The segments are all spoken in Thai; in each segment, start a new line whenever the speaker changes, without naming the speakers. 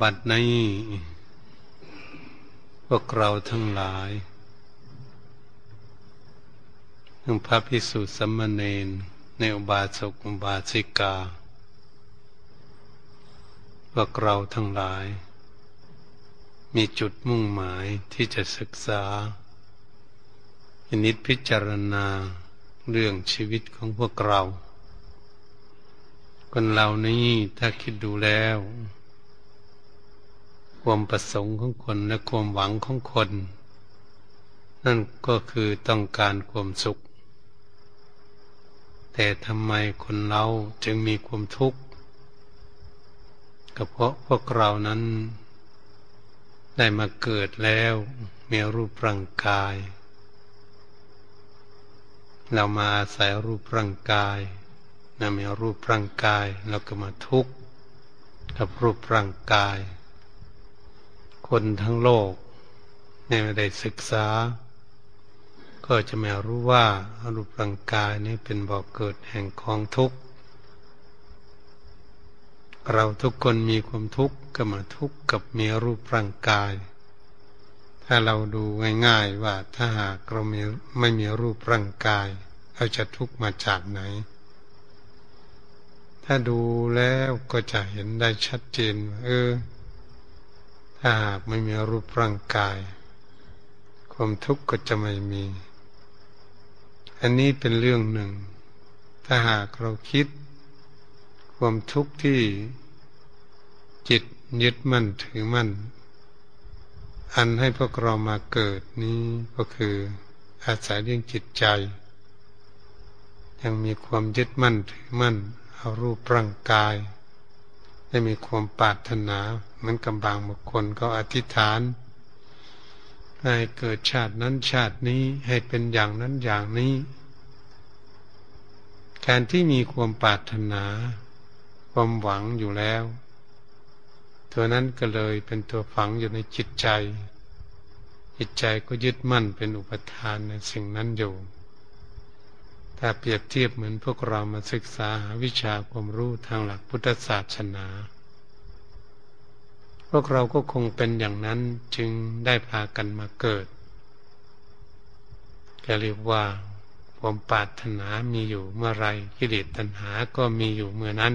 บัดนี้พวกเราทั้งหลายทั้งพระพิสุสัมมเนนในอุบาสกอุบาสิกา พวกเราทั้งหลาย มีจุดมุ่งหมายที่จะศึกษานิดพิจารณาเรื่องชีวิตของพวกเรา คนเรานี้ถ้าคิดดูแล้ว ความประสงค์ของคนและความหวังของคน นั่นก็คือต้องการความสุข แต่ทำไมคนเราจึงมีความทุกข์ก็เพราะพวกเรานั้น ได้มาเกิดแล้วมีรูปร่างกาย เรามาอาศัยรูปร่างกายนะมีรูปร่างกายเราก็มาทุกข์กับรูปร่างกาย คนทั้งโลกไม่ได้ศึกษา ก็จะไม่รู้ว่ารูปร่างกายนี้เป็นบ่อกเกิดแห่งของทุกข์ เราทุกคนมีความทุกข์ก็มาทุกข์กับมีรูปร่างกาย ถ้าเราดูง่ายๆว่าถ้าหากเรามีไม่มีรูปร่างกาย เราจะทุกข์มาจากไหน ถ้าดูแล้วก็จะเห็นได้ชัดเจนเออ ถ้าหากไม่มีรูปร่างกาย ความทุกข์ก็จะไม่มี อันนี้เป็นเรื่องหนึ่ง ถ้าหากเราคิด ความทุกข์ที่จิตยึดมั่นถือมั่น อันให้พวกเรามาเกิดนี้ก็คืออาศัยเรื่องจิตใจ ยังมีความยึดมั่นถือมั่นเอารูปร่างกาย ได้มีความปรารถนา เหมือนกับบางบุคคลก็อธิษฐาน ให้เกิดชาตินั้นชาตินี้ให้เป็นอย่างนั้นอย่างนี้การที่มีความปรารถนา ความหวังอยู่แล้ว ตัวนั้นก็เลยเป็นตัวฝังอยู่ในจิตใจ จิตใจก็ยึดมั่นเป็นอุปทานในสิ่งนั้นอยู่ ถ้าเปรียบเทียบเหมือนพวกเรามาศึกษาหาวิชาความรู้ทางหลักพุทธศาสนา พวกเราก็คงเป็นอย่างนั้นจึงได้พากันมาเกิดจะเรียกว่าความปรารถนามีอยู่เมื่อไรกิเลสตัณหาก็มีอยู่เมื่อนั้น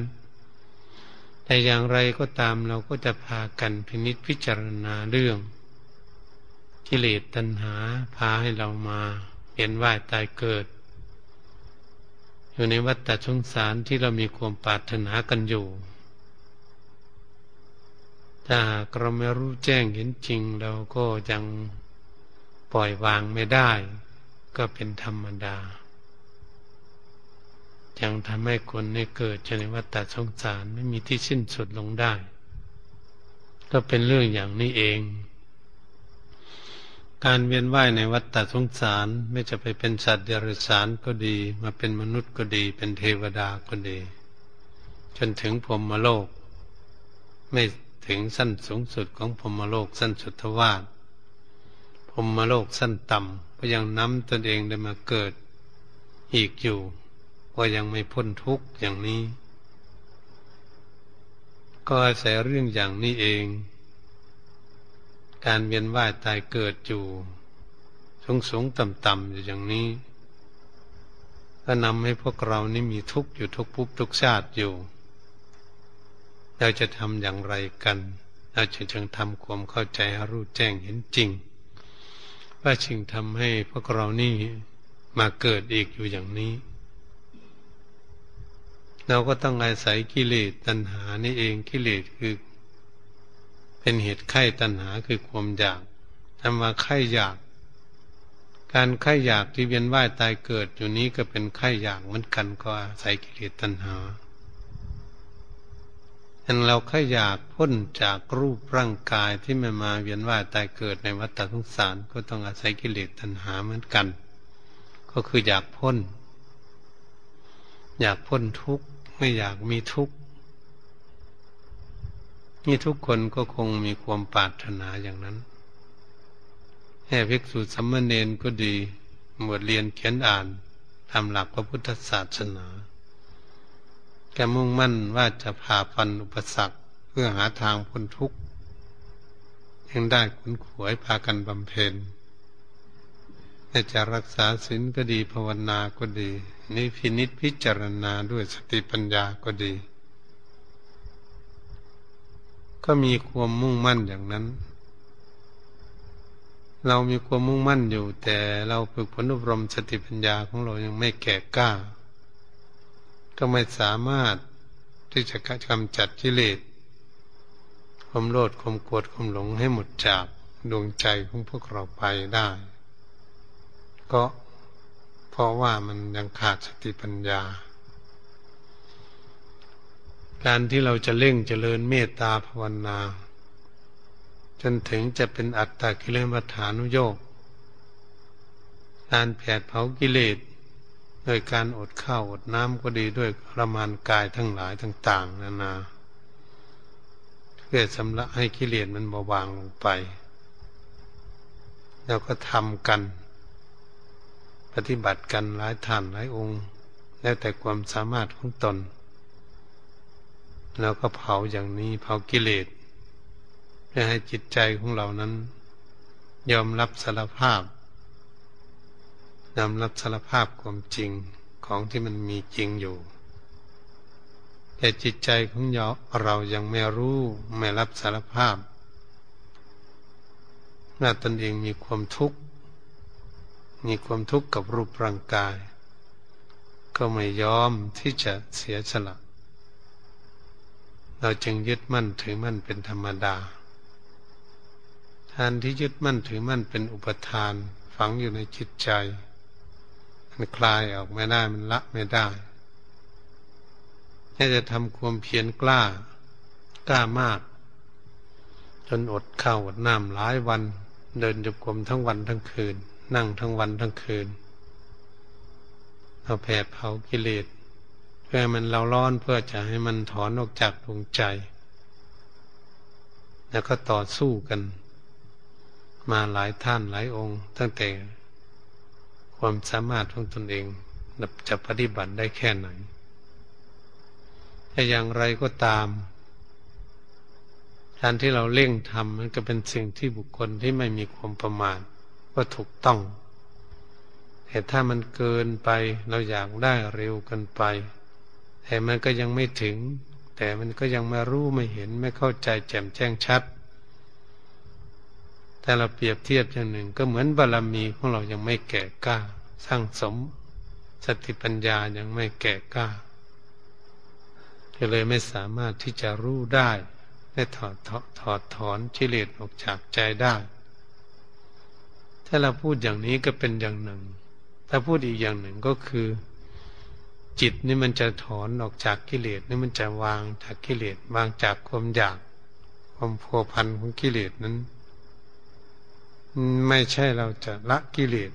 แต่อย่างไรก็ตามเราก็จะพากันพินิจพิจารณาเรื่อง กิเลสตัณหาพาให้เรามาเห็นว่ายตายเกิด อยู่ในวัฏฏะสงสารที่เรามีความปรารถนากันอยู่ ถ้ากเราไม่รู้แจ้งเห็นจริงเราก็ยังปล่อยวางไม่ได้ ก็เป็นธรรมดา ยังทำให้คนในเกิดในวัฏฏะสงสารไม่มีที่สิ้นสุดลงได้ ก็เป็นเรื่องอย่างนี้เอง การเวียนว่ายในวัฏฏะสงสารไม่จะไปเป็นสัตว์เดรัจฉานก็ดี มาเป็นมนุษย์ก็ดี เป็นเทวดาก็ดี จนถึงพรมโลก ไม่ ถึงสั้นสูงสุดของพรมโลกสั้นสุดทวารพรมโลกสั้นต่ำก็ยังน้ำตนเองได้มาเกิดอีกอยู่ ก็ยังไม่พ้นทุกข์อย่างนี้ ก็อาศัยเรื่องอย่างนี้เอง การเวียนว่ายตายเกิดอยู่สูงสูงต่ำต่ำอยู่อย่างนี้ ก็นำให้พวกเรานี่มีทุกข์อยู่ทุกภพทุกชาติอยู่ เราจะทำอย่างไรกัน เราจะจึงทำความเข้าใจรู้แจ้งเห็นจริง ว่าชิงทำให้พวกเรานี่มาเกิดอีกอยู่อย่างนี้ เราก็ต้องอาศัยกิเลสตัณหานี่เองกิเลสคือ เป็นเหตุไข้ตัณหาคือความอยากทำมาไข้อยาก การไข้อยากที่เวียนว่ายตายเกิดอยู่นี้ก็เป็นไข้อยากเหมือนกันก็อาศัยกิเลสตัณหา อันเราขอยากพ้นจากรูปร่างกายที่มันมาเวียนว่ายตายเกิดในวัฏสงสารก็ต้องอาศัยกิเลสตัณหาเหมือนกัน ก็คืออยากพ้น อยากพ้นทุกข์ไม่อยากมีทุกข์นี่ทุกคนก็คงมีความปรารถนาอย่างนั้นแห่ภิกษุสัมมเนนก็ดีบวดเรียนเขียนอ่านทำหลักพระพุทธศาสนา แกมุ่งมั่นว่าจะพาฟันอุปสรรคเพื่อหาทางพ้นทุกข์ยังได้ขุนขวยพากันบำเพ็ญจะรักษาศีลก็ดีภาวนาก็ดี นี่พินิษพิจารณาด้วยสติปัญญาก็ดี ก็มีความมุ่งมั่นอย่างนั้น เรามีความมุ่งมั่นอยู่ แต่เราฝึกฝนอบรมสติปัญญาของเรายังไม่แก่กล้า ก็ไม่สามารถที่จะกำจัดกิเลสความโลดความโกรธความหลงให้หมดจากดวงใจของพวกเราไปได้ ก็เพราะว่ามันยังขาดสติปัญญา การที่เราจะเล่งเจริญเมตตาภาวนา จนถึงจะเป็นอัตตากิเลสฐานุโยกการแผดเผากิเลส ด้วยการอดข้าวอดน้ำก็ดีด้วยประมาณกายทั้งหลายต่าง ๆนานา เพื่อสำละให้กิเลสมันเบาบางลงไป แล้วก็ทำกัน ปฏิบัติกันหลายท่านหลายองค์ แล้วแต่ความสามารถของตน แล้วก็เผาอย่างนี้เผากิเลสเพื่อให้จิตใจของเรานั้น ยอมรับสารภาพ ยอมรับสารภาพความจริงของที่มันมีจริงอยู่ แต่จิตใจของเรายังไม่รู้ไม่รับสารภาพว่าตนเองมีความทุกข์ มีความทุกข์กับรูปร่างกาย ก็ไม่ยอมที่จะเสียสละ เราจึงยึดมั่นถือมั่นเป็นธรรมดาทานที่ยึดมั่นถือมั่นเป็นอุปทานฝังอยู่ในจิตใจ มันคลายออกไม่ได้มันละไม่ได้ถ้าจะทำความเพียรกล้ากล้ามาก จนอดข้าวอดน้ำหลายวัน เดินจบกรมทั้งวันทั้งคืน นั่งทั้งวันทั้งคืนเอาแผดเผากิเลสเพื่อมันเราร้อนเพื่อจะให้มันถอนออกจากดวงใจ แล้วก็ต่อสู้กัน มาหลายท่านหลายองค์ ตั้งแต่ ความสามารถของตนเองจะปฏิบัติได้แค่ไหนแต่อย่างไรก็ตามการที่เราเร่งทำมันก็เป็นสิ่งที่บุคคลที่ไม่มีความประมาทว่าถูกต้อง แต่ถ้ามันเกินไปเราอยากได้เร็วกันไป แต่มันก็ยังไม่ถึง แต่มันก็ยังไม่รู้ไม่เห็นไม่เข้าใจแจ่มแจ้งชัด แต่เราเปรียบเทียบอย่างหนึ่ง ก็เหมือนบารรมีของเรายังไม่แก่กล้า สร้างสมสติปัญญายังไม่แก่กล้าก็เลยไม่สามารถที่จะรู้ได้ได้ถอดถอดถอนชิเลตออกจากใจได้ ถ้าเราพูดอย่างนี้ก็เป็นอย่างหนึ่ง ถ้าพูดอีกอย่างหนึ่งก็คือ จิตนี่มันจะถอนออกจากกิเลสนี่มันจะวางจากกิเลสวางจากความอยาก ความพัวพันของกิเลสนั้น ไม่ใช่เราจะละกิเลส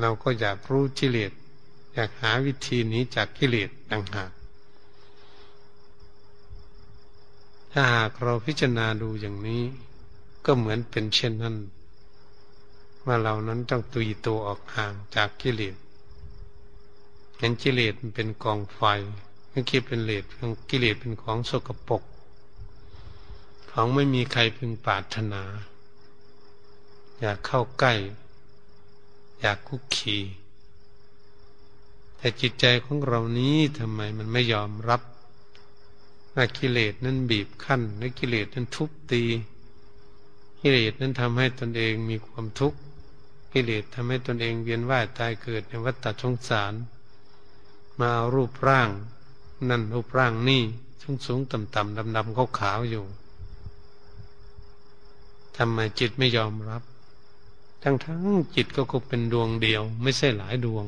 เราก็อยากรู้กิเลสอยากหาวิธีนี้จากกิเลสต่างหากถ้าหากเราพิจารณาดูอย่างนี้ ก็เหมือนเป็นเช่นนั้น ว่าเรานั้นต้องตุยตัวออกห่างจากกิเลสเห็นกิเลสมันเป็นกองไฟไม่คิดเป็นเลสกิเลสเป็นของสกปรกของไม่มีใครพึงปรารถนา อยากเข้าใกล้ อยากคุกคีแต่จิตใจของเรานี้ทำไมมันไม่ยอมรับว่ากิเลสนั้นบีบคั้นและกิเลสนั้นทุบตีกิเลสนั้นทำให้ตนเองมีความทุกข์กิเลสทำให้ตนเองเวียนว่ายตายเกิดในวัฏสงสาร มาเอารูปร่าง นั่นรูปร่างนี่สูงสูงต่ำต่ำดำดำขาวขาวอยู่ทำไมจิตไม่ยอมรับ ทั้งทั้งจิตก็คงเป็นดวงเดียว ไม่ใช่หลายดวง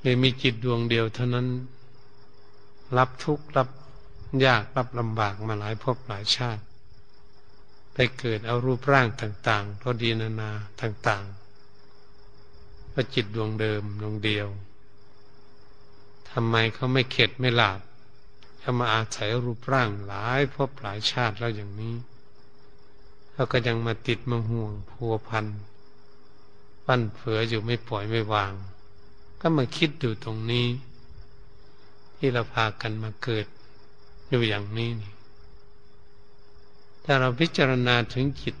เลยมีจิตดวงเดียว เท่านั้น รับทุกข์รับยากรับลำบากมาหลายภพหลายชาติ ไปเกิดเอารูปร่างต่างๆพรดีนานาต่างๆเพราะจิตดวงเดิมดวงเดียวทำไมเขาไม่เข็ดไม่หลาบจะมาอาศัยรูปร่างหลายภพหลายชาติแล้วอย่างนี้ เขาก็ยังมาติดมาห่วงพัวพันปั้นเผืออยู่ไม่ปล่อยไม่วาง ก็มาคิดอยู่ตรงนี้ ที่เราพากันมาเกิดอยู่อย่างนี้นี่ถ้าเราพิจารณาถึงจิต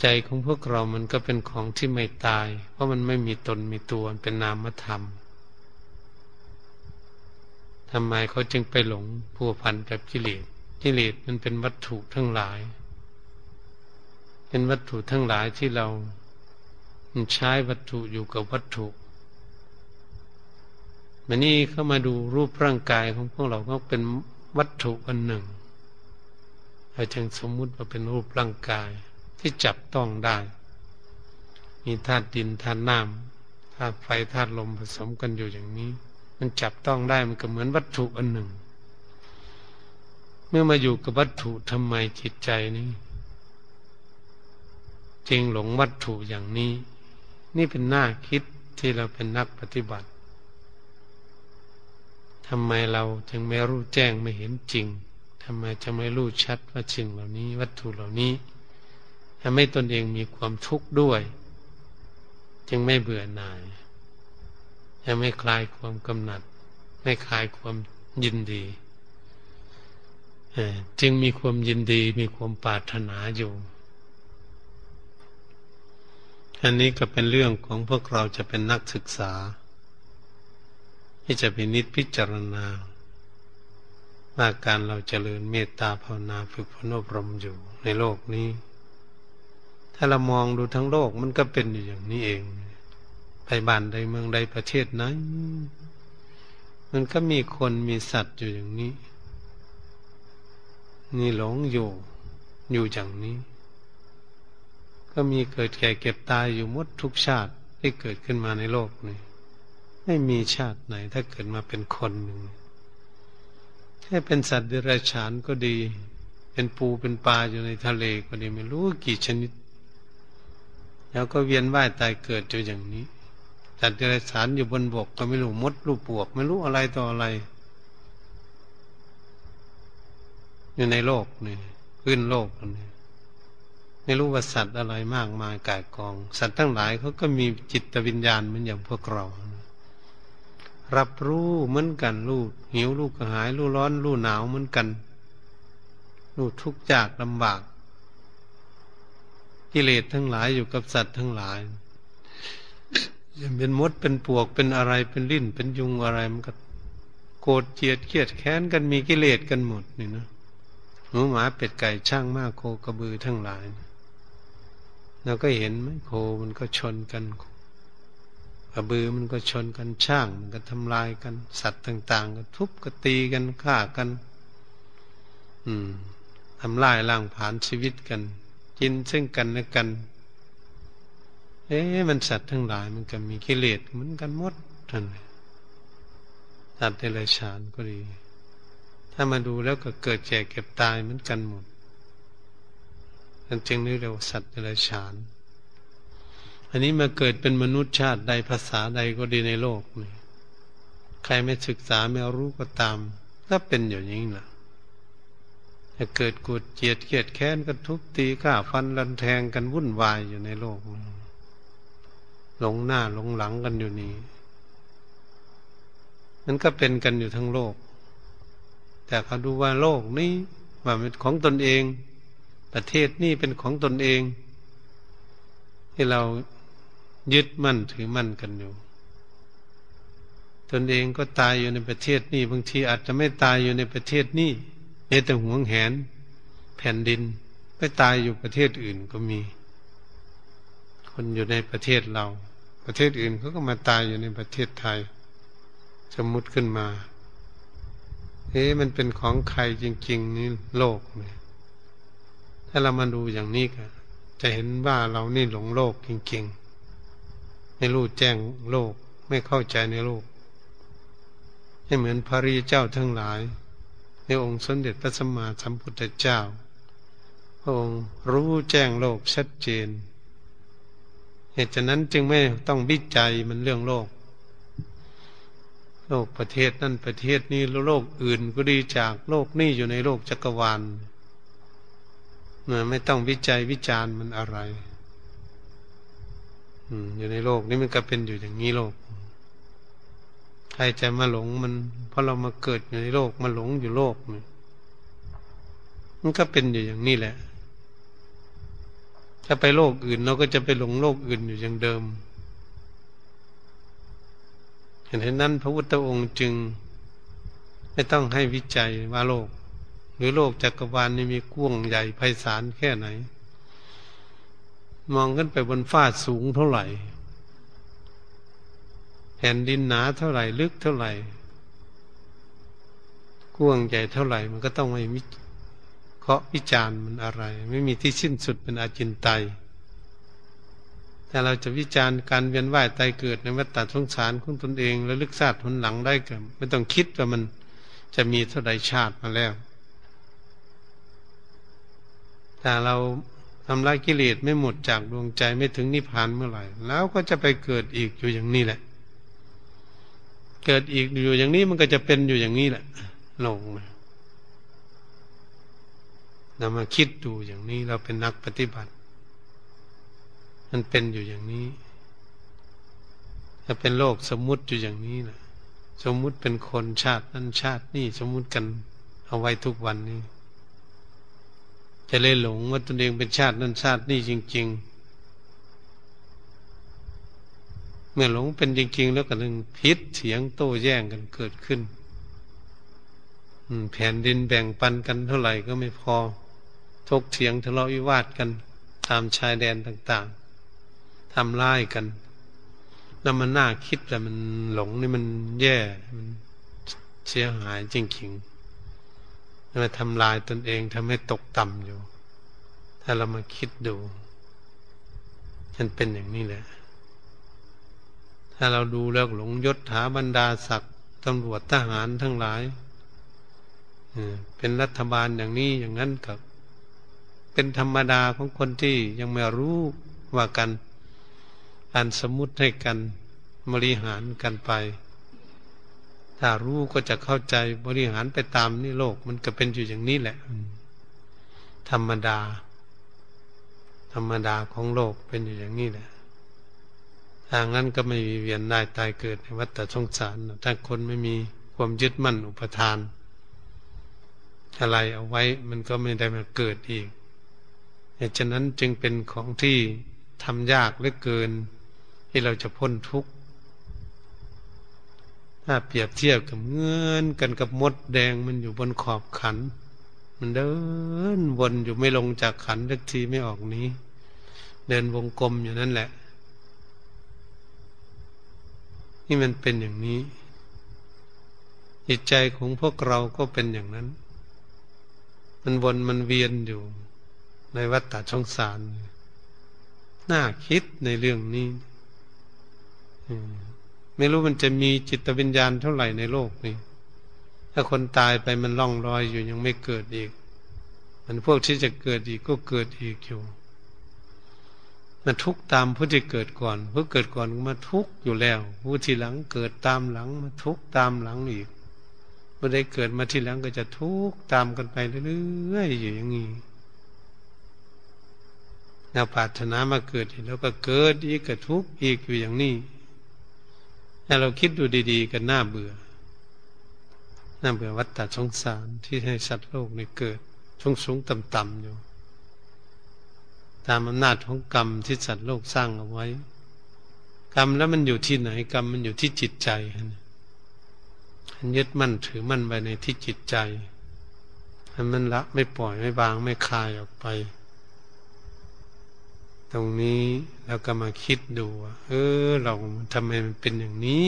ใจของพวกเรามันก็เป็นของที่ไม่ตาย เพราะมันไม่มีตนมีตัวเป็นนามธรรมทำไมเขาจึงไปหลงพัวพันกับกิเลส กิเลสมันเป็นวัตถุทั้งหลาย เป็นวัตถุทั้งหลายที่เราใช้วัตถุอยู่กับวัตถุมันนี่เข้ามาดูรูปร่างกายของพวกเราก็เป็นวัตถุอันหนึ่งเราจึงสมมุติว่าเป็นรูปร่างกายที่จับต้องได้ มีธาตุดินธาตุน้ำธาตุไฟธาตุลมผสมกันอยู่อย่างนี้ มันจับต้องได้มันก็เหมือนวัตถุอันหนึ่ง มื่อมาอยู่กับวัตถุทำไมจิตใจนี้จึงหลงวัตถุอย่างนี้ นี่เป็นหน้าคิดที่เราเป็นนักปฏิบัติทำไมเราจึงไม่รู้แจ้งไม่เห็นจริงทำไมจะไม่รู้ชัดว่าสิ่งเหล่านี้ วัตถุเหล่านี้ทำให้ตนเองมีความทุกข์ด้วย จึงไม่เบื่อหน่ายยังไม่คลายความกำหนัด ไม่คลายความยินดี จึงมีความยินดีมีความปรารถนาอยู่ อันนี้ก็เป็นเรื่องของพวกเราจะเป็นนักศึกษา ที่จะพินิจพิจารณาว่าการเราเจริญเมตตาภาวนาฝึกพนอบรมอยู่ในโลกนี้ ถ้าเรามองดูทั้งโลกมันก็เป็นอยู่อย่างนี้เอง ไปบ้านใดเมืองใดประเทศนั้นมันก็มีคนมีสัตว์อยู่อย่างนี้ นี่หลงอยู่อยู่อย่างนี้ ก็มีเกิดแก่เก็บตายอยู่มดทุกชาติที่เกิดขึ้นมาในโลกนี้ไม่มีชาติไหน ถ้าเกิดมาเป็นคนหนึ่งแค่เป็นสัตว์เดรัจฉานก็ดี เป็นปูเป็นปลาอยู่ในทะเลก็ดีไม่รู้กี่ชนิด แล้วก็เวียนว่ายตายเกิดอยู่อย่างนี้สัตว์เดรัจฉานอยู่บนบกก็ไม่รู้มดรูปปวก ไม่รู้อะไรต่ออะไร อยู่ในโลกนี่ขึ้นโลกนี่ไม่รู้ว่าสัตว์อะไรมากมายกายกอง สัตว์ทั้งหลายเขาก็มีจิตวิญญาณเหมือนอย่างพวกเรารับรู้เหมือนกันรู้หิวรู้กระหายรู้ร้อนรู้หนาวเหมือนกันรู้ทุกข์จากลำบาก กิเลสทั้งหลายอยู่กับสัตว์ทั้งหลายยังเป็นมดเป็นปวกเป็นอะไรเป็นลิ้นเป็นยุงอะไรมันก็โกรธเจียดเครียดแค้นกันมีกิเลสกันหมดนี่นะ หมูหมาเป็ดไก่ช่างมากโคกระบือทั้งหลายเราก็เห็นไหมโคมันก็ชนกันกระบือมันก็ชนกันช่างมันก็ทำลายกัน สัตว์ต่าง ๆ ก็ทุบก็ตีกันฆ่ากัน อืมทำลายล่างผ่านชีวิตกัน กินซึ่งกันและกัน เอ๊ะมันสัตว์ทั้งหลาย มันก็มีกิเลสเหมือนกันหมดท่านสัตว์เดรัจฉานก็ดี ถ้ามาดูแล้วก็เกิดแก่เก็บตายเหมือนกันหมดนั่นจึงเรียกว่าสัตว์เดรัจฉาน อันนี้มาเกิดเป็นมนุษย์ชาติใดภาษาใดก็ดีในโลกนี่ใครไม่ศึกษาไม่รู้ก็ตาม ก็เป็นอย่างนี้แหละจะเกิดกุดเจียดเกียดแค้นกันทุบตีฆ่าฟันรันแทงกันวุ่นวายอยู่ในโลกหลงหน้าหลงหลังกันอยู่นี่มันก็เป็นกันอยู่ทั้งโลก แต่เขาดูว่าโลกนี้ว่าเป็นของตนเอง ประเทศนี้เป็นของตนเอง ที่เรายึดมั่นถือมั่นกันอยู่ ตนเองก็ตายอยู่ในประเทศนี้ บางทีอาจจะไม่ตายอยู่ในประเทศนี้แต่หวงแหน แผ่นดินไปตายอยู่ประเทศอื่นก็มี คนอยู่ในประเทศเรา ประเทศอื่นเขาก็มาตายอยู่ในประเทศไทย สมมุติขึ้นมา เอ๊ะมันเป็นของใครจริง ๆ นี่โลกเนี่ยถ้าเรามาดูอย่างนี้ก็จะเห็นว่าเรานี่หลงโลกจริง ๆ ไม่รู้แจ้งโลก ไม่เข้าใจในโลกให้เหมือนพระรีเจ้าทั้งหลาย ในองค์สมเด็จพระสัมมาสัมพุทธเจ้า พระองค์รู้แจ้งโลกชัดเจน เหตุฉะนั้นจึงไม่ต้องวิจัยมันเรื่องโลก โลกประเทศนั่นประเทศนี้โลกอื่นก็ดีจากโลกนี้อยู่ในโลกจักรวาลเมื่อไม่ต้องวิจัยวิจารณ์มันอะไรอยู่ในโลกนี้มันก็เป็นอยู่อย่างนี้โลก ใครจะมาหลงมัน เพราะเรามาเกิดอยู่ในโลกมาหลงอยู่โลกมันก็เป็นอยู่อย่างนี้แหละ ถ้าไปโลกอื่นเราก็จะไปหลงโลกอื่นอยู่อย่างเดิม เห็นนั้นพระพุทธองค์จึงไม่ต้องให้วิจัยว่าโลก หรือโลกจักรวาลนี้มีกว้างใหญ่ไพศาลแค่ไหน มองขึ้นไปบนฟ้าสูงเท่าไหร่แผ่นดินหนาเท่าไหร่ ลึกเท่าไหร่กว้างใหญ่เท่าไหร่ มันก็ต้องไม่เคาะวิจารณ์มันอะไร ไม่มีที่สิ้นสุดเป็นอาจินไตย แต่เราจะวิจารณ์การเวียนว่ายตายเกิดในวัฏฏะสงสารของตนเอง แล้วลึกซาดหนหลังได้ก็ไม่ต้องคิดว่ามันจะมีเท่าใดชาติมาแล้ว แต่เราทำลายกิเลสไม่หมดจากดวงใจไม่ถึงนิพพานเมื่อไหร่ แล้วก็จะไปเกิดอีกอยู่อย่างนี้แหละ เกิดอีกอยู่อย่างนี้มันก็จะเป็นอยู่อย่างนี้แหละลงมาเรามาคิดดูอย่างนี้เราเป็นนักปฏิบัติ มันเป็นอยู่อย่างนี้ ถ้าเป็นโลกสมมุติอยู่อย่างนี้นะสมมุติเป็นคนชาตินั้นชาตินี่สมมุติกันเอาไว้ทุกวันนี้ จะเลยหลงว่าตนเองเป็นชาตินั้นชาตินี่จริง ๆ เมื่อหลงเป็นจริง ๆ แล้วก็นึงพิษเถียงโต้แย้งกันเกิดขึ้นแผ่นดินแบ่งปันกันเท่าไหร่ก็ไม่พอทกเถียงทะเลาะวิวาทกันตามชายแดนต่าง ๆ ทำร้ายกันแล้วมันน่าคิดแต่มันหลงนี่มันแย่มันเสียหายจริงๆมันทำลายตนเองทำให้ตกต่ำอยู่ ถ้าเรามาคิดดูมันเป็นอย่างนี้แหละ ถ้าเราดูแล้วหลงยศถาบรรดาศักดิ์ตำรวจทหารทั้งหลายเป็นรัฐบาลอย่างนี้อย่างนั้นกับ เป็นธรรมดาของคนที่ยังไม่รู้ว่ากัน อ่านสมมุติให้กันบริหารกันไป ถ้ารู้ก็จะเข้าใจบริหารไปตามนี่โลก มันก็เป็นอยู่อย่างนี้แหละ ธรรมดา ธรรมดาของโลกเป็นอยู่อย่างนี้แหละทางั้นก็ไม่มีเวียนได้ตายเกิดในวัฏสงสารถ้าคนไม่มีความยึดมั่นอุปทาน อะไรเอาไว้มันก็ไม่ได้มาเกิดอีกเหตุฉะนั้นจึงเป็นของที่ทำยากเหลือเกิน ที่เราจะพ้นทุกข์ถ้าเปรียบเทียบกับเงื่อนกันกับมดแดงมันอยู่บนขอบขัน มันเดินวนอยู่ไม่ลงจากขันสักทีไม่ออกนี้ เดินวงกลมอยู่นั่นแหละ นี่มันเป็นอย่างนี้ จิตใจของพวกเราก็เป็นอย่างนั้น มันวนมันเวียนอยู่ ในวัฏฏะสงสาร น่าคิดในเรื่องนี้ ไม่รู้มันจะมีจิตวิญญาณเท่าไหร่ในโลกนี้ ถ้าคนตายไปมันล่องลอยอยู่ยังไม่เกิดอีก มันพวกที่จะเกิดอีกก็เกิดอีกอยู่ มันทุกตามผู้ที่เกิดก่อนผู้เกิดก่อนมาทุกอยู่แล้ว ผู้ที่หลังเกิดตามหลังมาทุกตามหลังอีกผู้ใดเกิดมาที่หลังก็จะทุกตามกันไปเรื่อยๆอยู่อย่างนี้เราปรารถนามาเกิดแล้วก็เกิดอีกก็ทุกข์อีกอยู่อย่างนี้ ถ้าเราคิดดูดีๆ กันน่าเบื่อ น่าเบื่อวัฏฏะสงสารที่ให้สัตว์โลกในเกิดสูงสูงต่ำต่ำอยู่ ตามอำนาจของกรรมที่สัตว์โลกสร้างเอาไว้ กรรมแล้วมันอยู่ที่ไหนกรรมมันอยู่ที่จิตใจมันยึดมั่นถือมั่นไว้ในที่จิตใจมันละไม่ปล่อยไม่บางไม่คลายออกไป ตรงนี้แล้วก็มาคิดดูเออ เราทำไมมันเป็นอย่างนี้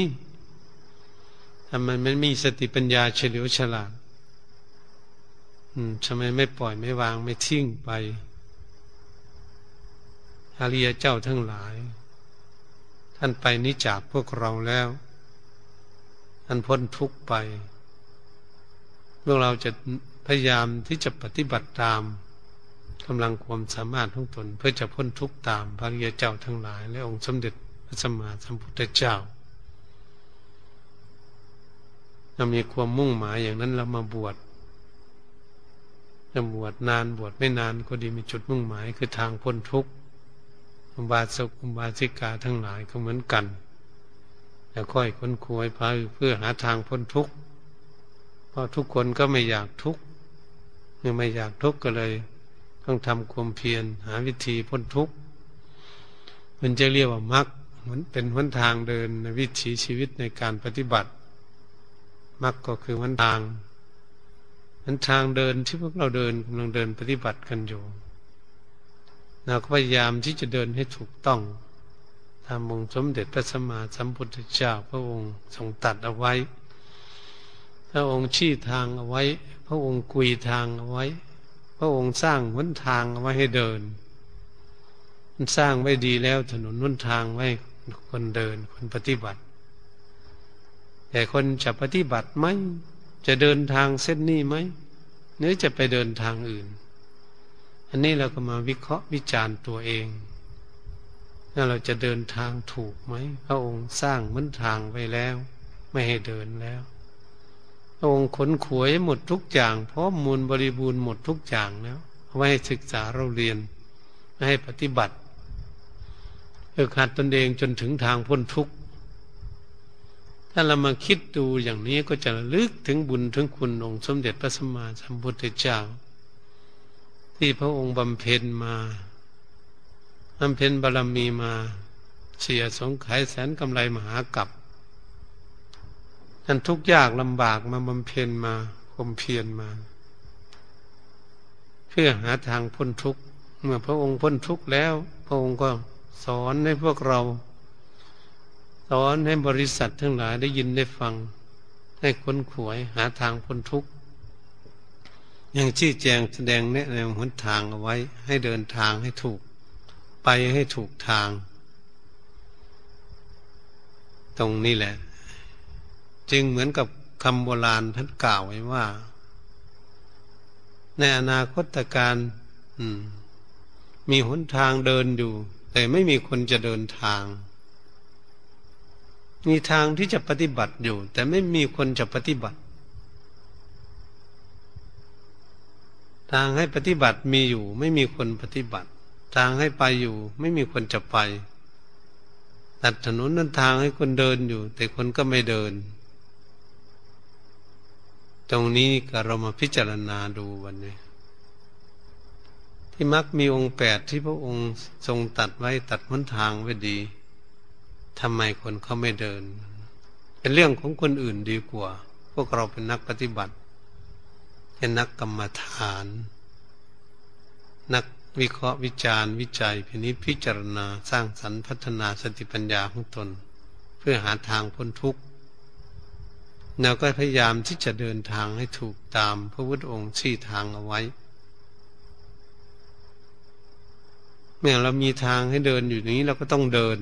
ทำไมมันมีสติปัญญาเฉลียวฉลาดอืมทำไมไม่ปล่อยไม่วางไม่ทิ้งไปอาริยเจ้าทั้งหลาย ท่านไปนิจากพวกเราแล้ว ท่านพ้นทุกไปทพวกเราจะพยายามที่จะปฏิบัติตาม กำลังความสามารถของตน เพื่อจะพ้นทุกข์ตามพระริยเจ้าทั้งหลาย และองค์สมเด็จพระสัมมาสัมพุทธเจ้าเรามีความมุ่งหมายอย่างนั้นเรามาบวชจะบวชนานบวชไม่นานก็ดีมีจุดมุ่งหมายคือทางพ้นทุกข์อุบาสกอุบาสิกาทั้งหลายก็เหมือนกันแต่ค่อยค้นควยพาเพื่อหาทางพ้นทุกข์เพราะทุกคนก็ไม่อยากทุกข์เมื่อไม่อยากทุกข์ก็เลย ต้องทำความเพียรหาวิธีพ้นทุกข์มันจะเรียกว่ามรรคเหมือนเป็นหนทางเดินในวิถีชีวิตในการปฏิบัติมรรคก็คือหนทางหนทางเดินที่พวกเราเดินกำลังเดินปฏิบัติกันอยู่เราก็พยายามที่จะเดินให้ถูกต้องตามองสมเด็จพระสัมมาสัมพุทธเจ้าพระองค์ทรงตัดเอาไว้ พระองค์ชี้ทางเอาไว้ พระองค์กุยทางเอาไว้ พระองค์สร้างหนทางไว้ให้เดิน มันสร้างไว้ดีแล้วถนนหนทางไว้คนเดินคนปฏิบัติ แต่คนจะปฏิบัติไหมจะเดินทางเส้นนี้ไหมหรือจะไปเดินทางอื่น อันนี้เราก็มาวิเคราะห์วิจารณ์ตัวเองว่าเราจะเดินทางถูกไหมพระองค์สร้างมันทางไว้แล้ว ไม่ให้เดินแล้ว องค์ขนขวยหมดทุกอย่างพร้อมมูลบริบูรณ์หมดทุกอย่างแล้วไว้ให้ศึกษาเราเรียนให้ปฏิบัติเพื่อขัดตนเองจนถึงทางพ้นทุกข์ถ้าเรามาคิดดูอย่างนี้ก็จะลึกถึงบุญถึงคุณองค์สมเด็จพระสัมมาสัมพุทธเจ้า ที่พระองค์บำเพ็ญมาบำเพ็ญบารมีมา เสียสงไขยแสนกำไรมหากับ ท่านทุกยากลำบากมาบำเพ็ญมาคมเพียรมา เพื่อหาทางพ้นทุกข์เมื่อพระองค์พ้นทุกข์แล้ว พระองค์ก็สอนให้พวกเรา สอนให้บริษัททั้งหลายได้ยินได้ฟัง ให้ค้นขวยหาทางพ้นทุกข์ยังชี้แจงแสดงแนะนำหนทางเอาไว้ ให้เดินทางให้ถูก ไปให้ถูกทาง ตรงนี้แหละ จึงเหมือนกับคำโบราณท่านกล่าวไว้ว่า ในอนาคตการมีหนทางเดินอยู่ แต่ไม่มีคนจะเดินทาง มีทางที่จะปฏิบัติอยู่ แต่ไม่มีคนจะปฏิบัติ ทางให้ปฏิบัติมีอยู่ ไม่มีคนปฏิบัติ ทางให้ไปอยู่ ไม่มีคนจะไปตัดถนนนั้นทางให้คนเดินอยู่ แต่คนก็ไม่เดิน ตรงนี้ก็เรามาพิจารณาดูวันนี้ ที่มักมีองค์แปดที่พระองค์ทรงตัดไว้ตัดมันทางไว้ดีทำไมคนเขาไม่เดิน เป็นเรื่องของคนอื่นดีกว่า พวกเราเป็นนักปฏิบัติ เป็นนักกรรมฐาน นักวิเคราะห์วิจารณ์ วิจัยพินิจพิจารณาสร้างสรรค์พัฒนาสติปัญญาของตน เพื่อหาทางพ้นทุกข์ เราก็พยายามที่จะเดินทางให้ถูกตามพระพุทธองค์ชี้ทางเอาไว้เมื่อเรามีทางให้เดินอยู่นี้เราก็ต้องเดิน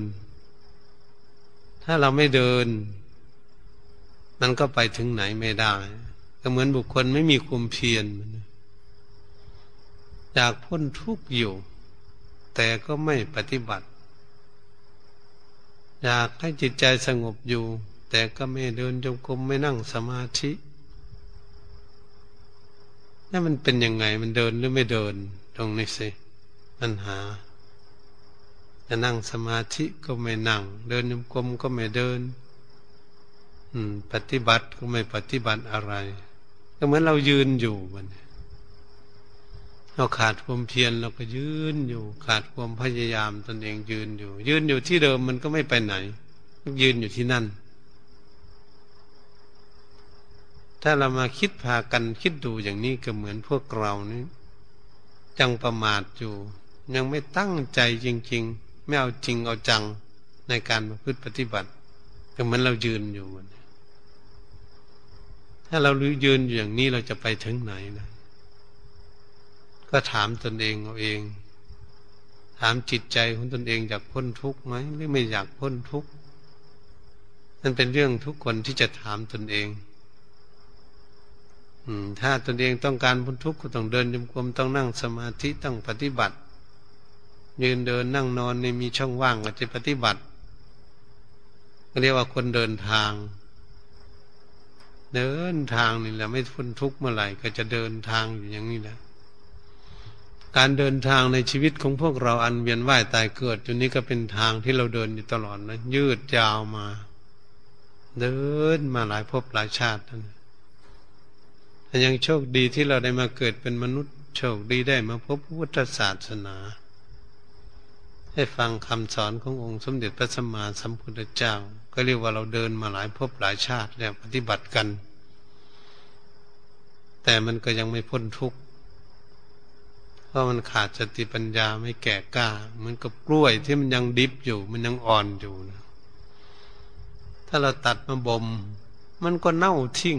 ถ้าเราไม่เดิน มันก็ไปถึงไหนไม่ได้ ก็เหมือนบุคคลไม่มีความเพียรอยากพ้นทุกข์อยู่ แต่ก็ไม่ปฏิบัติ อยากให้จิตใจสงบอยู่ แต่ก็ไม่เดินจงกรมไม่นั่งสมาธินี่มันเป็นยังไงมันเดินหรือไม่เดิน ตรงนี้สิปัญหาจะนั่งสมาธิก็ไม่นั่ง เดินยมกลมก็ไม่เดิน อืม ปฏิบัติก็ไม่ปฏิบัติอะไรก็เหมือนเรายืนอยู่มันเราขาดความเพียรเราก็ยืนอยู่ ขาดความพยายามตนเองยืนอยู่ ยืนอยู่ที่เดิมมันก็ไม่ไปไหนยืนอยู่ที่นั่น ถ้าเรามาคิดพากันคิดดูอย่างนี้ก็เหมือนพวกเรานี่จังประมาทอยู่ ยังไม่ตั้งใจจริง ๆ ไม่เอาจริงเอาจังในการประพฤติปฏิบัติ ก็เหมือนเรายืนอยู่ ถ้าเรายืนอยู่อย่างนี้เราจะไปถึงไหนนะก็ถามตนเองเอาเอง ถามจิตใจของตนเองอยากพ้นทุกข์ไหมหรือไม่อยากพ้นทุกข์นั่นเป็นเรื่องทุกคนที่จะถามตนเอง ถ้าตนเองต้องการพ้นทุกข์ก็ต้องเดินจมกรมต้องนั่งสมาธิต้องปฏิบัติ ยืนเดินนั่งนอนในมีช่องว่างก็จะปฏิบัติเรียกว่าคนเดินทาง เดินทางนี่แหละไม่พ้นทุกข์เมื่อไหร่ก็จะเดินทางอยู่อย่างนี้แหละการเดินทางในชีวิตของพวกเราอันเวียนว่ายตายเกิดจนนี้ก็เป็นทางที่เราเดินอยู่ตลอดนะยืดยาวมา เดินมาหลายภพหลายชาติท่านยังโชคดีที่เราได้มาเกิดเป็นมนุษย์โชคดีได้มาพบพุทธศาสนาให้ฟังคำสอนขององค์สมเด็จพระสัมมาสัมพุทธเจ้า ก็เรียกว่าเราเดินมาหลายภพหลายชาติแล้วปฏิบัติกัน แต่มันก็ยังไม่พ้นทุกข์เพราะมันขาดสติปัญญาไม่แก่กล้าเหมือนกับกล้วยที่มันยังดิบอยู่ มันยังอ่อนอยู่นะถ้าเราตัดมาบ่มมันก็เน่าทิ้ง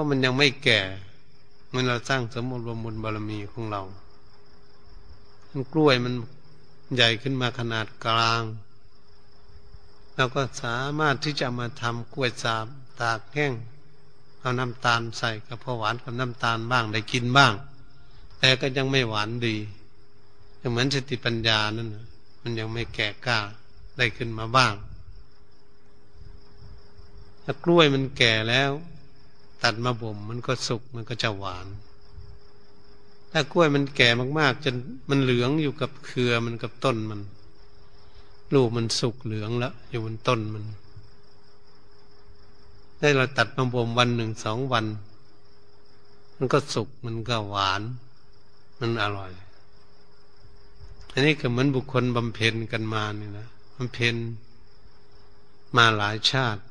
ราะมันยังไม่แก่เมื่อเราสร้างสมุนรวมบุญบารมีของเรามันกล้วยมันใหญ่ขึ้นมาขนาดกลางเราก็สามารถที่จะมาทำกล้วยสาบตากแห้งเอาน้ำตาลใส่กับพอหวานกับน้ำตาลบ้างได้กินบ้าง แต่ก็ยังไม่หวานดีเหมือนสติปัญญานั่นมันยังไม่แก่กล้าได้ขึ้นมาบ้างถ้ากล้วยมันแก่แล้ว ตัดมาบ่มมันก็สุกมันก็จะหวาน ถ้ากล้วยมันแก่มากๆจนมันเหลืองอยู่กับเครือมันกับต้นมัน ลูกมันสุกเหลืองแล้วอยู่บนต้นมัน ได้เราตัดมาบ่มวันหนึ่งสองวัน มันก็สุกมันก็หวาน มันอร่อย อันนี้ก็เหมือนบุคคลบำเพ็ญกันมานี่นะบำเพ็ญมาหลายชาติ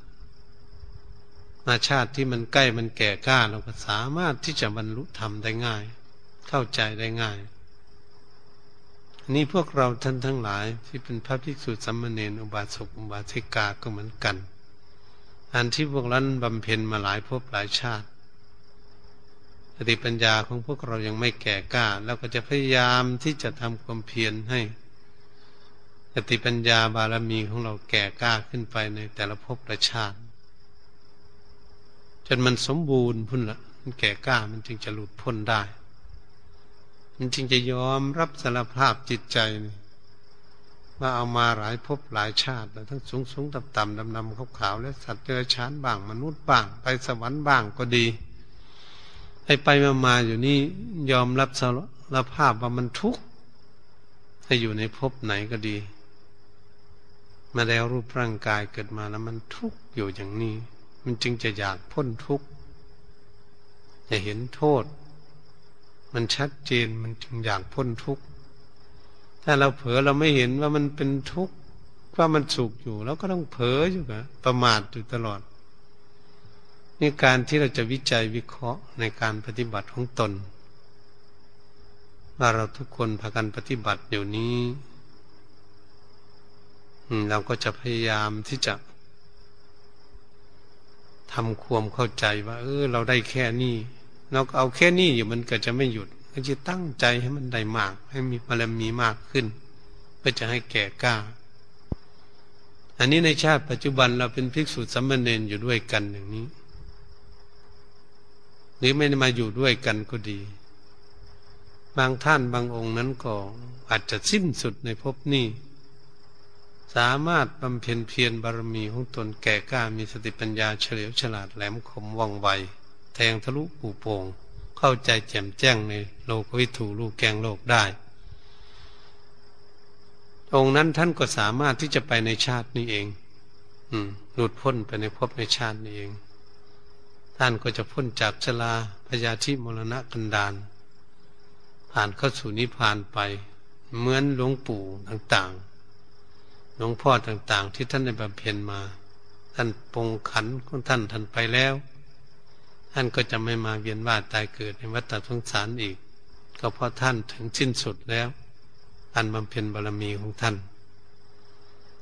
มาชาติที่มันใกล้มันแก่กล้าเราก็สามารถที่จะบรรลุธรรมได้ง่าย เข้าใจได้ง่ายนนี้พวกเราท่านทั้งหลาย ที่เป็นพระภิกษุสัมมาเนนอุบาสกอุบาสิกาก็เหมือนกัน อันที่พวกนั้นบำเพ็ญมาหลายภพหลายชาติสติปัญญาของพวกเรายังไม่แก่กล้าเราก็จะพยายามที่จะทำความเพียรให้สติปัญญาบารมีของเราแก่กล้าขึ้นไปในแต่ละภพละชาติ จนมันสมบูรณ์พุ่นละมันแก่กล้ามันจึงจะหลุดพ้นได้ มันจึงจะยอมรับสารภาพจิตใจนี่ว่าเอามาหลายภพหลายชาติทั้งสูงสูงต่ำต่ำดำดำขาวขาวและสัตว์เดรัจฉานบ้างมนุษย์บ้าง ไปสวรรค์บ้างก็ดีไปไปมามาอยู่นี่ยอมรับสารภาพว่ามันทุกข์ถ้อยู่ในภพไหนก็ดี มาแล้วรูปร่างกายเกิดมาแล้วมันทุกข์อยู่อย่างนี้ มันจึงจะอยากพ้นทุกข์จะเห็นโทษ มันชัดเจนมันจึงอยากพ้นทุกข์ถ้าเราเผลอเราไม่เห็นว่ามันเป็นทุกข์ว่ามันสุขอยู่เราก็ต้องเผลออยู่กับประมาทอยู่ตลอดนี่การที่เราจะวิจัยวิเคราะห์ในการปฏิบัติของตน ว่าเราทุกคนพากันปฏิบัติอยู่นี้เราก็จะพยายามที่จะ ทำความเข้าใจว่า เออ เราได้แค่นี้เราก็เอาแค่นี้อยู่มันก็จะไม่หยุดก็จะตั้งใจให้มันได้มาก ให้มีบารมีมากขึ้น เพื่อจะให้แก่กล้า อันนี้ในชาติปัจจุบันเราเป็นภิกษุสัมมเนนอยู่ด้วยกันอย่างนี้ หรือไม่ได้มาอยู่ด้วยกันก็ดี บางท่านบางองค์นั้นก็อาจจะสิ้นสุดในภพนี้ สามารถบำเพ็ญเพียรบารมีของตนแก่กล้ามีสติปัญญาเฉลียวฉลาดแหลมคมว่องไว แทงทะลุปูโปงเข้าใจแจ่มแจ้งในโลกวิถูลูกแกงโลกได้ องค์นั้นท่านก็สามารถที่จะไปในชาตินี้เอง อืมหลุดพ้นไปในภพในชาตินี้เอง ท่านก็จะพ้นจากชลาพยาธิมรณะกันดานผ่านเข้าสู่นิพพานไป เหมือนหลวงปู่ต่างๆ หลวงพ่อต่าง ๆ ที่ท่านได้บำเพ็ญมา ท่านปงขันของท่านท่านไปแล้ว ท่านก็จะไม่มาเวียนว่ายตายเกิดในวัฏสงสารอีก ก็เพราะท่านถึงสิ้นสุดแล้วอันบำเพ็ญบารมีของท่าน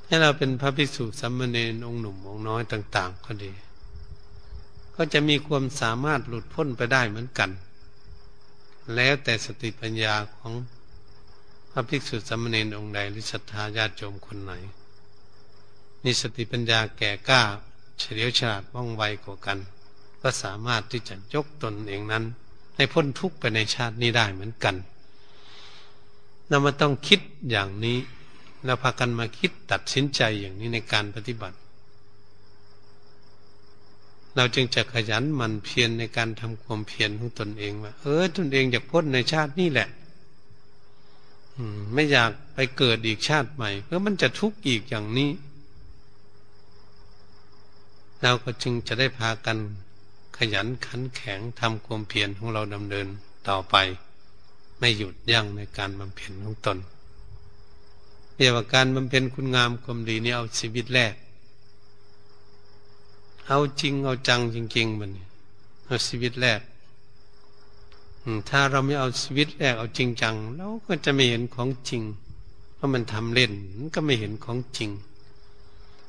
ให้เราเป็นพระภิกษุสัมมาเนรองค์หนุ่มองค์น้อยต่าง ๆ ก็ดี ก็จะมีความสามารถหลุดพ้นไปได้เหมือนกัน แล้วแต่สติปัญญาของ ระภิกษุสามเณรองค์ใดหรือศรัทธาญาติโยมคนไหน มีสติปัญญาแก่กล้า เฉลียวฉลาดว่องไวกว่ากัน ก็สามารถที่จะยกตนเองนั้น ให้พ้นทุกข์ไปในชาตินี้ได้เหมือนกันเรามาต้องคิดอย่างนี้เราพากันมาคิดตัดสินใจอย่างนี้ในการปฏิบัติ เราจึงจะขยันหมั่นเพียรในการทำความเพียรของตนเองว่าเออตนเองอยากพ้นในชาตินี้แหละ ไม่อยากไปเกิดอีกชาติใหม่เพราะมันจะทุกข์อีกอย่างนี้ เราก็จึงจะได้พากันขยันขันแข็งทำความเพียรของเราดำเนินต่อไป ไม่หยุดยั้งในการบำเพ็ญของตนเรียกว่าการบำเพ็ญคุณงามความดีนี่เอาชีวิตแรก เอาจริงเอาจังจริงๆมันเอาชีวิตแรก ถ้าเราไม่เอาชีวิตแรกเอาจริงจังเราก็จะไม่เห็นของจริง เพราะมันทำเล่นมันก็ไม่เห็นของจริง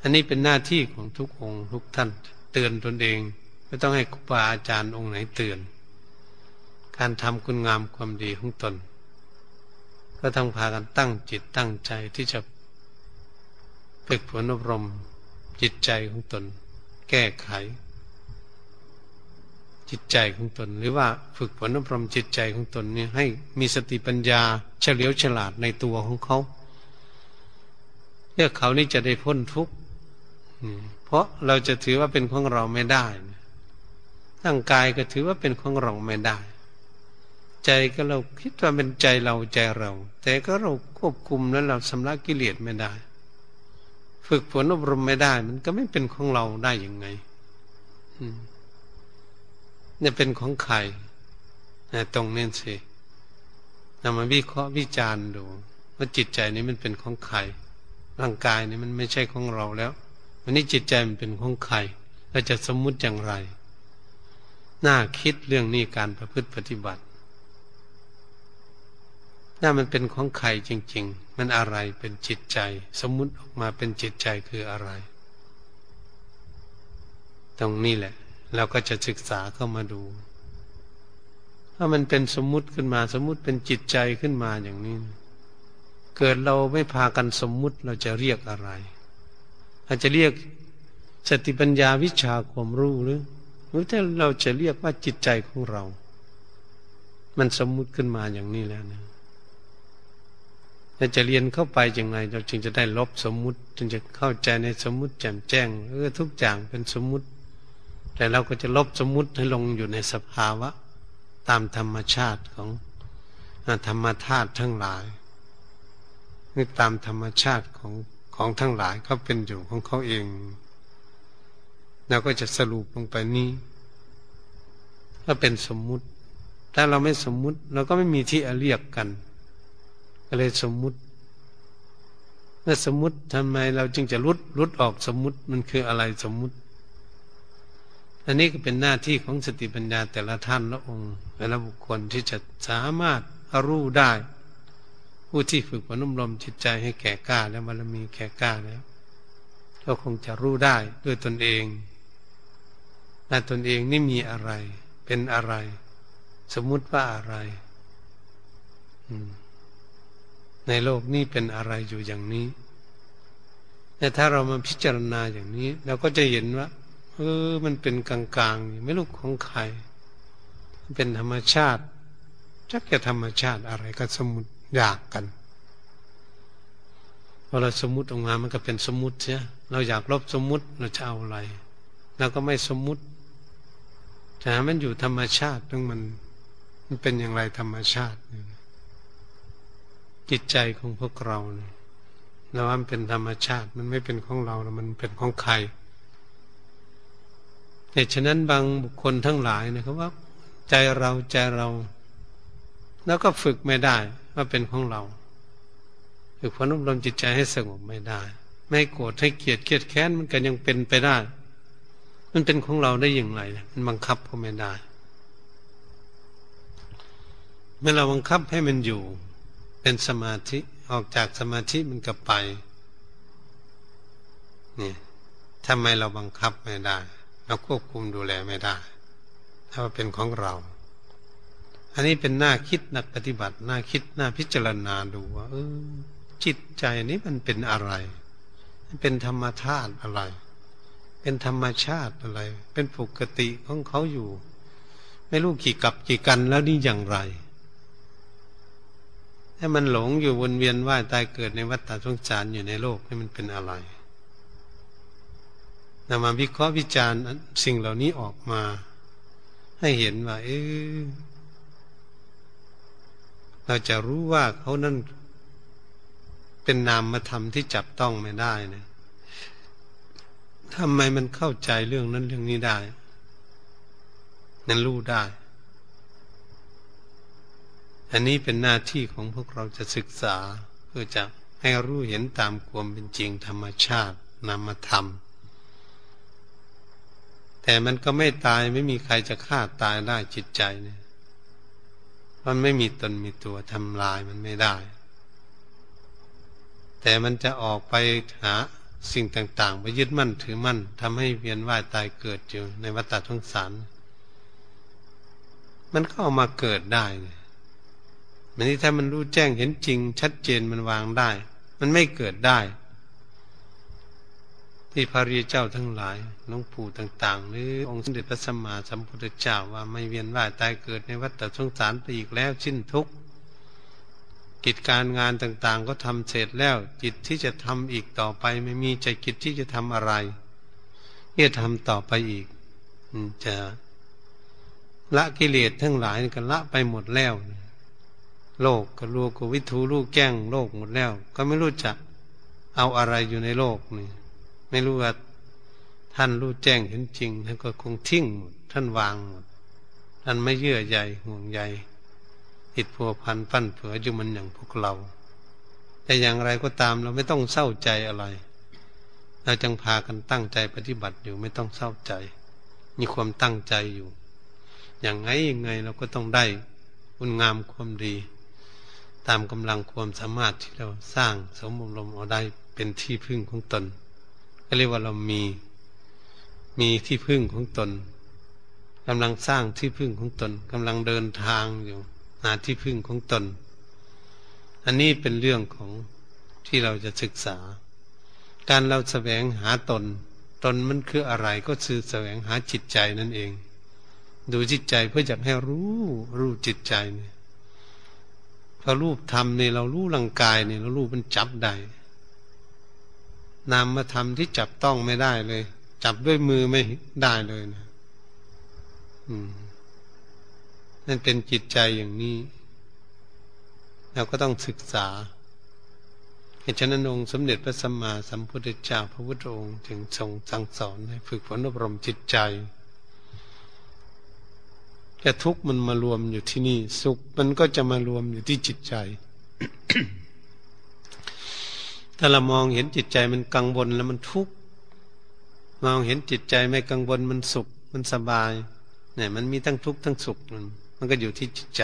อันนี้เป็นหน้าที่ของทุกองค์ทุกท่าน เตือนตนเอง ไม่ต้องให้ครูบาอาจารย์องค์ไหนเตือน การทำคุณงามความดีของตน ก็ต้องพากันตั้งจิตตั้งใจที่จะฝึกฝนอบรมจิตใจของตน แก้ไข จิตใจของตน หรือว่าฝึกฝนอบรมจิตใจของตนเนี่ยให้มีสติปัญญาเฉลียวฉลาดในตัวของเขาเพื่อเขานี่จะได้พ้นทุกข์เพราะเราจะถือว่าเป็นของเราไม่ได้ร่างกายก็ถือว่าเป็นของเราไม่ได้ ใจก็เราคิดว่าเป็นใจเราใจเรา แต่ก็เราควบคุมแล้วเราสำลักกิเลสไม่ได้ ฝึกฝนอบรมไม่ได้ มันก็ไม่เป็นของเราได้ยังไง อืม เนี่ยเป็นของใครตรงนี้สินำมาวิเคราะห์วิจารณ์ดู ว่าจิตใจนี้มันเป็นของใครร่างกายนี้มันไม่ใช่ของเราแล้ววันนี้จิตใจมันเป็นของใครเราจะสมมุติอย่างไร น่าคิดเรื่องนี้การประพฤติปฏิบัติน่ามันเป็นของใครจริง ๆ มันอะไรเป็นจิตใจ สมมุติออกมาเป็นจิตใจคืออะไร ตรงนี้แหละ เราก็จะศึกษาเข้ามาดู ถ้ามันเป็นสมมุติขึ้นมา สมมุติเป็นจิตใจขึ้นมาอย่างนี้ เกิดเราไม่พากันสมมุติเราจะเรียกอะไร อาจจะเรียกสติปัญญาวิชาความรู้หรือหรือถ้าเราจะเรียกว่าจิตใจของเรา มันสมมุติขึ้นมาอย่างนี้แล้วนะเราจะเรียนเข้าไปอยังไงเราจึงจะได้ลบสมมุติจึงจะเข้าใจในสมมุติแจ่มแจ้งเออทุกอย่างเป็นสมมุติ แต่เราก็จะลบสมมุติให้ลงอยู่ในสภาวะ ตามธรรมชาติของธรรมธาตุทั้งหลายนี่ตามธรรมชาติของของทั้งหลายเขาเป็นอยู่ของเขาเองเราก็จะสรุปลงไปนี้ก็เป็นสมมุติ ถ้าเราไม่สมมุติเราก็ไม่มีที่เรียกกันก็เลยสมมุติเมื่อสมมุติทำไมเราจึงจะรุดรุดออกสมมุติมันคืออะไรสมมุติ อันนี้ก็เป็นหน้าที่ของสติปัญญาแต่ละท่านละองค์แต่ละบุคคลที่จะสามารถรู้ได้ ผู้ที่ฝึกฝนอบรมจิตใจให้แก่กล้าแล้วบารมีแก่กล้าแล้วก็คงจะรู้ได้ด้วยตนเองและตนเองนี่มีอะไร เป็นอะไร สมมุติว่าอะไรในโลกนี้เป็นอะไรอยู่อย่างนี้แต่ถ้าเรามาพิจารณาอย่างนี้ เราก็จะเห็นว่า เออ มันเป็นกลางๆไม่รู้ของใคร เป็นธรรมชาติจักจะธรรมชาติอะไรก็สมมติอยากกันพอเราสมมุติออกมามันก็เป็นสมมุติเสียเราอยากลบสมมุติเราจะเอาอะไรเราก็ไม่สมมุติแต่มันอยู่ธรรมชาติต้องมันมันเป็นอย่างไรธรรมชาติ จิตใจของพวกเราเนี่ยเราว่ามันเป็นธรรมชาติ มันไม่เป็นของเราแล้วมันเป็นของใคร เหตุฉะนั้นบางบุคคลทั้งหลายนะครับว่า ใจเราใจเรา แล้วก็ฝึกไม่ได้ว่าเป็นของเราฝึกฝนอบรมจิตใจให้สงบไม่ได้ ไม่โกรธให้เกลียดเกลียดแค้นมันก็ยังเป็นไปได้ มันเป็นของเราได้อย่างไรมันบังคับก็ไม่ได้เมื่อเราบังคับให้มันอยู่ เป็นสมาธิออกจากสมาธิมันก็ไปนี่ทำไมเราบังคับไม่ได้ เราควบคุมดูแลไม่ได้ ถ้าว่าเป็นของเรา อันนี้เป็นหน้าคิดนักปฏิบัติหน้าคิดหน้าพิจารณาดูว่าเออจิตใจนี้มันเป็นอะไร เป็นธรรมธาตุอะไร เป็นธรรมชาติอะไร เป็นปกติของเขาอยู่ ไม่รู้กี่กับกี่กันแล้วนี่อย่างไรถ้ามันหลงอยู่วนเวียนว่ายตายเกิดในวัฏฏะสงสารอยู่ในโลกนี่มันเป็นอะไร นำมาวิเคราะห์วิจารณ์สิ่งเหล่านี้ออกมา ให้เห็นว่าเออเราจะรู้ว่าเขานั่นเป็นนามธรรมที่จับต้องไม่ได้นะทำไมมันเข้าใจเรื่องนั้นเรื่องนี้ได้ นั้นรู้ได้ อันนี้เป็นหน้าที่ของพวกเราจะศึกษาเพื่อจะให้รู้เห็นตามความเป็นจริงธรรมชาตินามธรรม แต่มันก็ไม่ตายไม่มีใครจะฆ่าตายได้จิตใจเนี่ย มันไม่มีตนมีตัวทำลายมันไม่ได้ แต่มันจะออกไปหาสิ่งต่างๆไปยึดมั่นถือมั่นทำให้เวียนว่ายตายเกิดอยู่ในวัฏสงสารมันก็เอามาเกิดได้มันนี่ถ้ามันรู้แจ้งเห็นจริง ชัดเจนมันวางได้ มันไม่เกิดได้ ที่พระรีเจ้าทั้งหลายน้องปู่ต่างๆ หรือองค์สมเด็จพระสัมมาสัมพุทธเจ้าว่าไม่เวียนว่ายตายเกิดในวัฏสงสารไปอีกแล้วสิ้นทุกข์กิจการงานต่างๆ ก็ทำเสร็จแล้วจิตที่จะทำอีกต่อไปไม่มีใจกิจที่จะทำอะไรเนี่ยทำต่อไปอีกจะละกิเลสทั้งหลายก็ละไปหมดแล้ว โลกก็รู้ก็วิถูรู้แก้งโลกหมดแล้ว ก็ไม่รู้จักเอาอะไรอยู่ในโลกนี่ ไม่รู้ว่าท่านรู้แจ้งเห็นจริงท่านก็คงทิ้งหมดท่านวางหมดท่านไม่เยื่อใยห่วงใยติดพัวพันปั้นเผืออยู่มันอย่างพวกเรา แต่อย่างไรก็ตามเราไม่ต้องเศร้าใจอะไร เราจังพากันตั้งใจปฏิบัติอยู่ไม่ต้องเศร้าใจ มีความตั้งใจอยู่ อย่างไงยังไงเราก็ต้องได้คุณงามความดี ตามกำลังความสามารถที่เราสร้างสมบูรณ์เอาได้เป็นที่พึ่งของตน ก็เรียกว่าเรามีมีที่พึ่งของตนกำลังสร้างที่พึ่งของตนกำลังเดินทางอยู่หาที่พึ่งของตน อันนี้เป็นเรื่องของที่เราจะศึกษา การเราแสวงหาตน ตนมันคืออะไรก็คือแสวงหาจิตใจนั่นเอง ดูจิตใจเพื่อจะให้รู้รู้จิตใจเนี่ยพอรูปทำเนี่ยเรารู้ร่างกายเนี่ยเรารู้มันจับได้ นามมาทำที่จับต้องไม่ได้เลย จับด้วยมือไม่ได้เลยนะอืมนั่นเป็นจิตใจอย่างนี้เราก็ต้องศึกษาเหตุฉะนั้นองค์สมเด็จพระสัมมาสัมพุทธเจ้าพระพุทธองค์จึงทรงสั่งสอนให้ฝึกฝนอบรมจิตใจแต่ทุกข์มันมารวมอยู่ที่นี่ สุขมันก็จะมารวมอยู่ที่จิตใจ ถ้าเรามองเห็นจิตใจมันกังวลแล้วมันทุกข์มองเห็นจิตใจไม่กังวลมันสุข มันสบาย เนี่ย มันมีทั้งทุกข์ทั้งสุขมันมันก็อยู่ที่จิตใจ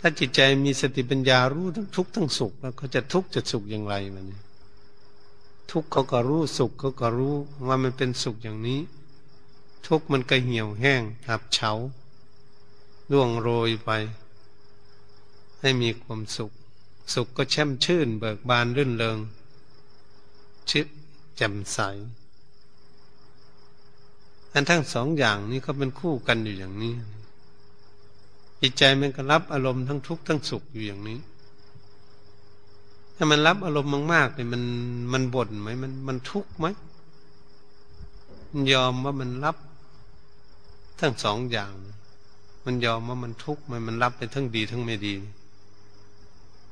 ถ้าจิตใจมีสติปัญญารู้ทั้งทุกข์ทั้งสุข แล้วเขาจะทุกข์จะสุขอย่างไรมันทุกข์เขาก็รู้สุขเขาก็รู้ว่ามันเป็นสุขอย่างนี้ ทุกข์มันก็เหี่ยวแห้งหับเฉาล่วงโรยไป ให้มีความสุข สุขก็แช่มชื่น เบิกบานรื่นเริงชิดแจ่มใส อันทั้งสองอย่างนี้ก็เป็นคู่กันอยู่อย่างนี้ จิตใจมันก็รับอารมณ์ทั้งทุกข์ทั้งสุขอยู่อย่างนี้ ถ้ามันรับอารมณ์มากๆเนี่ยมันมันบ่นไหมมันมันทุกข์ไหมมันยอมว่ามันรับทั้งสองอย่าง มันยอมว่ามันทุกข์มันมันรับไปทั้งดีทั้งไม่ดี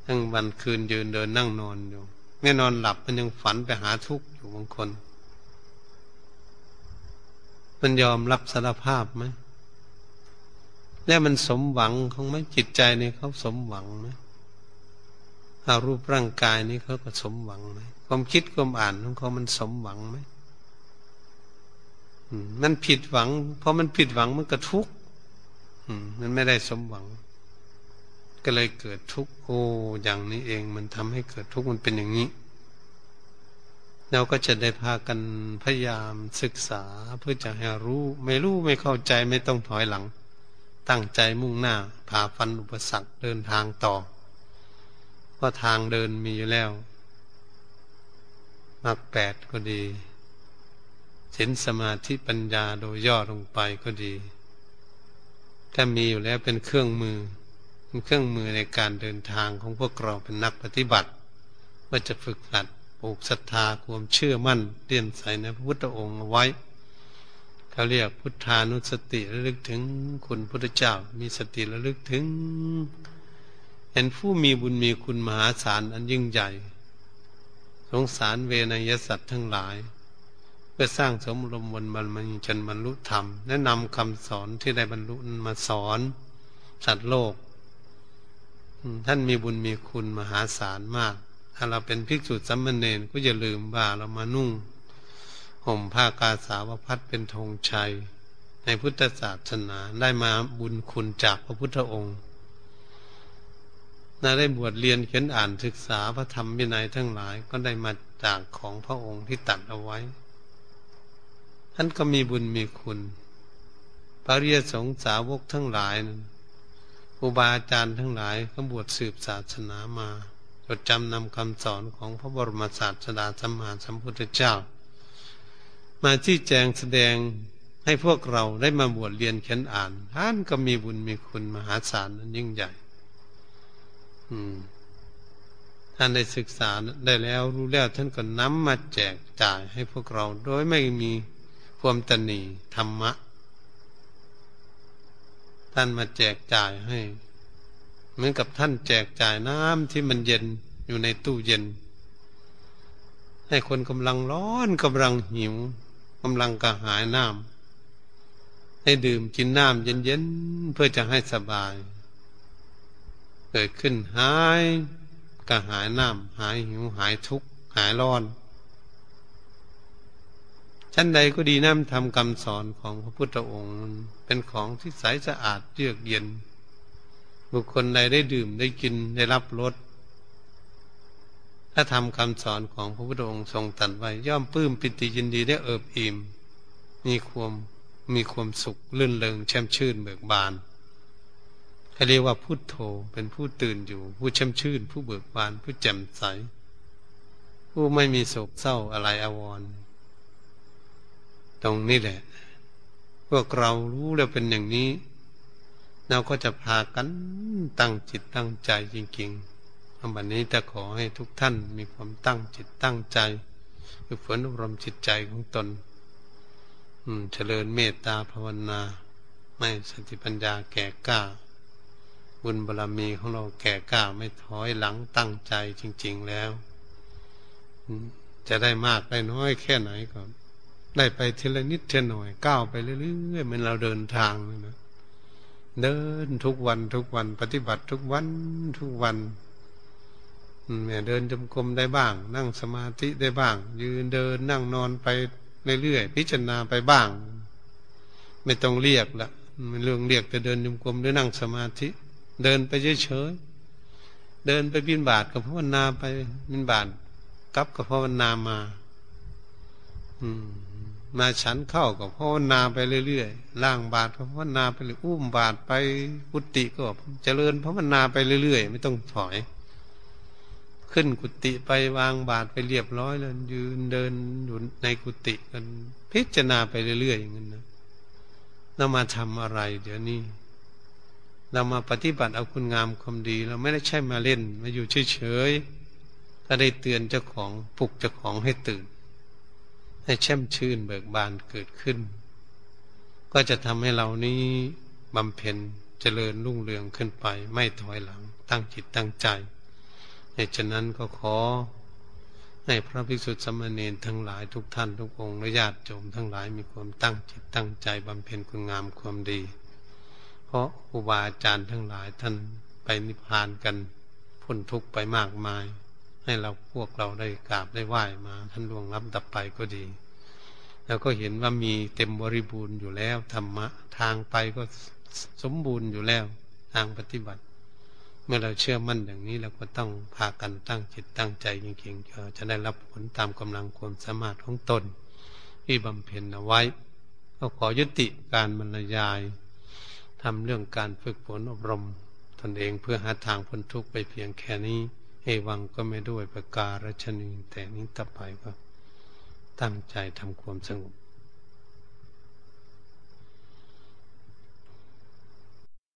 ทั้งวันคืนยืนเดินนั่งนอนอยู่แน่นอนหลับมันยังฝันไปหาทุกข์อยู่บางคน มันยอมรับสารภาพไหมแล้วมันสมหวังของไหมจิตใจนี่เขาสมหวังไหมอารูปร่างกายนี่เขาก็สมหวังไหมความคิดความอ่านของเขามันสมหวังไหมมันผิดหวัง เพราะมันผิดหวังมันก็ทุกข์มันไม่ได้สมหวัง ก็เลยเกิดทุกข์โอ้อย่างนี้เองมันทำให้เกิดทุกข์มันเป็นอย่างนี้ เราก็จะได้พากันพยายามศึกษาเพื่อจะให้รู้ ไม่รู้ไม่เข้าใจไม่ต้องถอยหลัง ตั้งใจมุ่งหน้าผ่าฟันอุปสรรคเดินทางต่อเพราะทางเดินมีอยู่แล้วมรรคแปดก็ดีศีลสมาธิปัญญาโดยย่อลงไปก็ดีถ้ามีอยู่แล้วเป็นเครื่องมือ เป็นเครื่องมือในการเดินทางของพวกเราเป็นนักปฏิบัติว่าจะฝึกหัดปลูกศรัทธาความเชื่อมั่นเลี่ยนใส่ในพระพุทธองค์เอาไว้เขาเรียกพุทธานุสติระลึกถึงคุณพุทธเจ้า มีสติระลึกถึงเห็นผู้มีบุญมีคุณมหาศาลอันยิ่งใหญ่ สงสารเวนยสัตว์ทั้งหลาย เพื่อสร้างสมรมวันบรรมจนบรรลุธรรม แนะนำคำสอนที่ได้บรรลุมาสอน สัตว์โลก ท่านมีบุญมีคุณมหาศาลมาก ถ้าเราเป็นภิกษุสัมมเนนก็อย่าลืมว่าเรามานุ่งห่มผ้ากาสาวพัดเป็นธงชัย ในพุทธศาสนาได้มาบุญคุณจากพระพุทธองค์น่าได้บวชเรียนเขียนอ่านศึกษาพระธรรมวินัยทั้งหลายก็ได้มาจากของพระองค์ที่ตัดเอาไว้ ท่านก็มีบุญมีคุณปริยสงสาวกทั้งหลายนั้น ครูบาอาจารย์ทั้งหลายก็บวชสืบศาสนามาจดจำนำคำสอนของพระบรมศาสดาสัมมาสัมพุทธเจ้า มาที่แจงแสดงให้พวกเราได้มาบวชเรียนเขียนอ่าน ท่านก็มีบุญมีคุณมหาศาลนั้นยิ่งใหญ่ อืม ท่านได้ศึกษาได้แล้วรู้แล้วท่านก็นำมาแจกจ่ายให้พวกเรา โดยไม่มีความตนีธรรมะ ท่านมาแจกจ่ายให้ เหมือนกับท่านแจกจ่ายน้ำที่มันเย็นอยู่ในตู้เย็น ให้คนกำลังร้อนกำลังหิวกำลังกระหายน้ำให้ดื่มกินน้ำเย็นๆเพื่อจะให้สบาย เกิดขึ้นหายกระหายน้ำหายหิวหายทุกข์หายร้อน ชั้นใดก็ดีน้ำทำคำสอนของพระพุทธองค์ เป็นของที่ใสสะอาดเยือกเย็น บุคคลใดได้ดื่มได้กินได้รับรสถ้าทำคำสอนของพระพุทธองค์ทรงตัดไว้ ย่อมปลื้มปิติยินดีได้เอิบอิ่มมีความมีความสุขลื่นเลงแช่มชื่นเบิกบานเขาเรียกว่าพุทโธเป็นผู้ตื่นอยู่ ผู้แช่มชื่น ผู้เบิกบาน ผู้แจ่มใส ผู้ไม่มีโศกเศร้าอะไรอาวรณ์ ตรงนี้แหละ พวกเรารู้แล้วเป็นอย่างนี้ เราก็จะพากันตั้งจิตตั้งใจจริงๆวันนี้จะขอให้ทุกท่านมีความตั้งจิตตั้งใจฝึกฝนอบรมจิตใจของตน อืม เจริญเมตตาภาวนา ไม่สติปัญญาแก่กล้า บุญบารรมีของเราแก่กล้าไม่ถอยหลังตั้งใจจริง ๆแล้วจะได้มากได้น้อยแค่ไหนก็ ได้ไปทีละนิดทีละหน่อยก้าวไปเรื่อยๆเหมือนเราเดินทางนะเดินทุกวันทุกวัน ปฏิบัติทุกวันทุกวันเนี่ยเดินจมกรมได้บ้าง นั่งสมาธิได้บ้าง ยืนเดินนั่งนอนไปเรื่อยๆพิจารณาไปบ้าง ไม่ต้องเรียกละมันเรื่องเรียกจะเดินจมกรมหรือนั่งสมาธิ เดินไปเฉยๆเดินไปบินบาทกับภาวนาไปบินบาทกับกับภาวนามา อืม มาฉันเข้ากับภาวนาไปเรื่อยๆล่างบาทภาวนาไปเลยอุ้มบาทไปกุฏิก็เจริญภาวนาไปเรื่อยๆ ไม่ต้องถอย ขึ้นกุฏิไปวางบาทไปเรียบร้อยแล้วยืนเดินอยู่ในกุฏิกันพิจารณาไปเรื่อยๆอย่างนั้นนะเรามาทำอะไร เดี๋ยวนี้ เรามาปฏิบัติเอาคุณงามความดี เราไม่ได้ใช่มาเล่น มาอยู่เฉยๆถ้าได้เตือนเจ้าของปลุกเจ้าของให้ตื่น ให้แช่มชื่นเบิกบานเกิดขึ้น ก็จะทำให้เรานี้บำเพ็ญเจริญรุ่งเรืองขึ้นไป ไม่ถอยหลังตั้งจิตตั้งใจเหตุฉะนั้นก็ขอให้พระภิกษุสมณีทั้งหลายทุกท่านทุกองค์และญาติโยมทั้งหลายมีความตั้งจิตตั้งใจบำเพ็ญคุณงามความดี เพราะครูบาอาจารย์ทั้งหลายท่านไปนิพพานกันพ้นทุกข์ไปมากมาย ให้เราพวกเราได้กราบได้ไหว้มาท่านล่วงรับดับไปก็ดี แล้วก็เห็นว่ามีเต็มบริบูรณ์อยู่แล้วธรรมะทางไปก็สมบูรณ์อยู่แล้วทางปฏิบัติ เมื่อเราเชื่อมั่นอย่างนี้เราก็ต้องพากันตั้งจิตตั้งใจจริงๆจะได้รับผลตามกำลังความสามารถของตน ที่บำเพ็ญเอาไว้ ก็ขอยุติการบรรยายทำเรื่องการฝึกฝนอบรม ตนเองเพื่อหาทางพ้นทุกข์ไปเพียงแค่นี้ เอวังก็ไม่ด้วยประการชนีแต่นี้ต่อไปก็ตั้งใจทำความสงบ